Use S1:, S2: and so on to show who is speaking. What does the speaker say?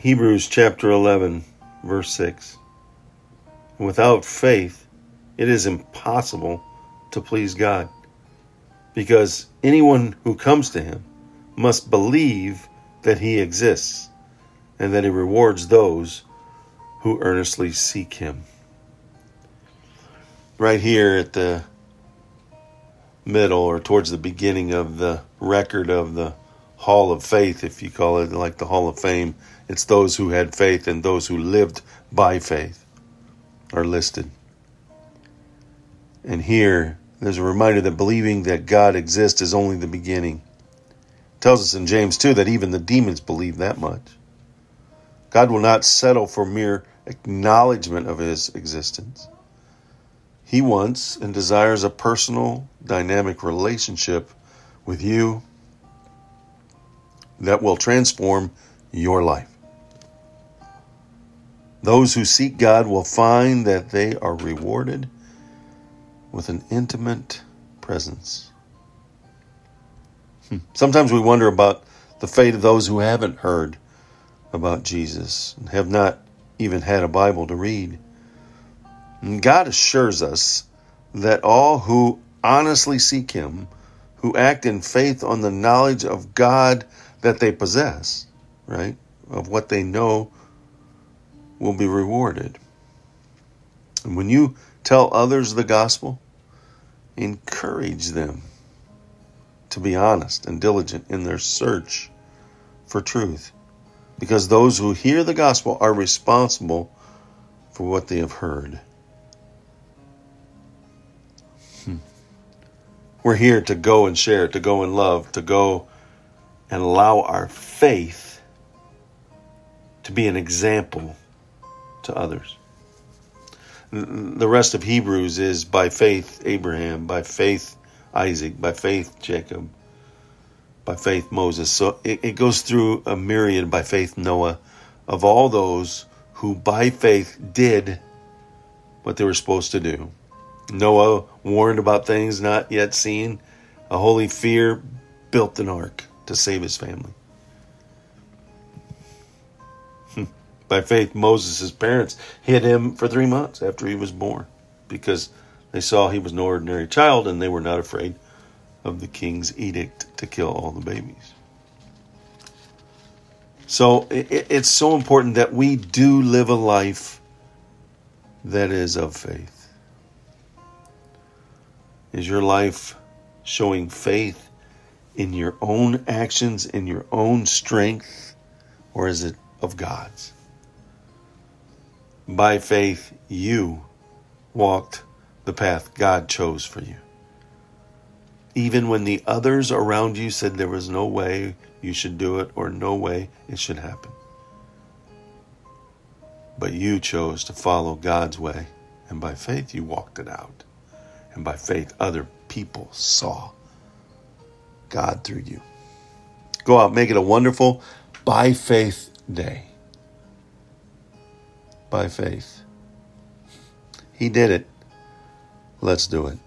S1: Hebrews chapter 11, verse 6. Without faith, it is impossible to please God because anyone who comes to him must believe that he exists and that he rewards those who earnestly seek him. Right here at the middle or towards the beginning of the record of the Hall of Faith, if you call it like the Hall of Fame, it's those who had faith and those who lived by faith are listed. And here, there's a reminder that believing that God exists is only the beginning. It tells us in James 2 that even the demons believe that much. God will not settle for mere acknowledgement of his existence. He wants and desires a personal, dynamic relationship with you that will transform your life. Those who seek God will find that they are rewarded with an intimate presence. Hmm. Sometimes we wonder about the fate of those who haven't heard about Jesus and have not even had a Bible to read. And God assures us that all who honestly seek Him, who act in faith on the knowledge of God that they possess, right, of what they know, will be rewarded. And when you tell others the gospel, encourage them to be honest and diligent in their search for truth. Because those who hear the gospel are responsible for what they have heard. Hmm. We're here to go and share, to go and love, to go and allow our faith to be an example to others. The rest of Hebrews is by faith Abraham, by faith Isaac, by faith Jacob, by faith Moses. So it, it goes through a myriad by faith Noah of all those who by faith did what they were supposed to do. Noah warned about things not yet seen. A holy fear built an ark to save his family. By faith, Moses' parents hid him for three months after he was born because they saw he was no ordinary child and they were not afraid of the king's edict to kill all the babies. So it's so important that we do live a life that is of faith. Is your life showing faith in your own actions, in your own strength, or is it of God's? By faith, you walked the path God chose for you. Even when the others around you said there was no way you should do it or no way it should happen. But you chose to follow God's way, and by faith you walked it out. And by faith, other people saw God through you. Go out, make it a wonderful by faith day by faith. He did it. Let's do it.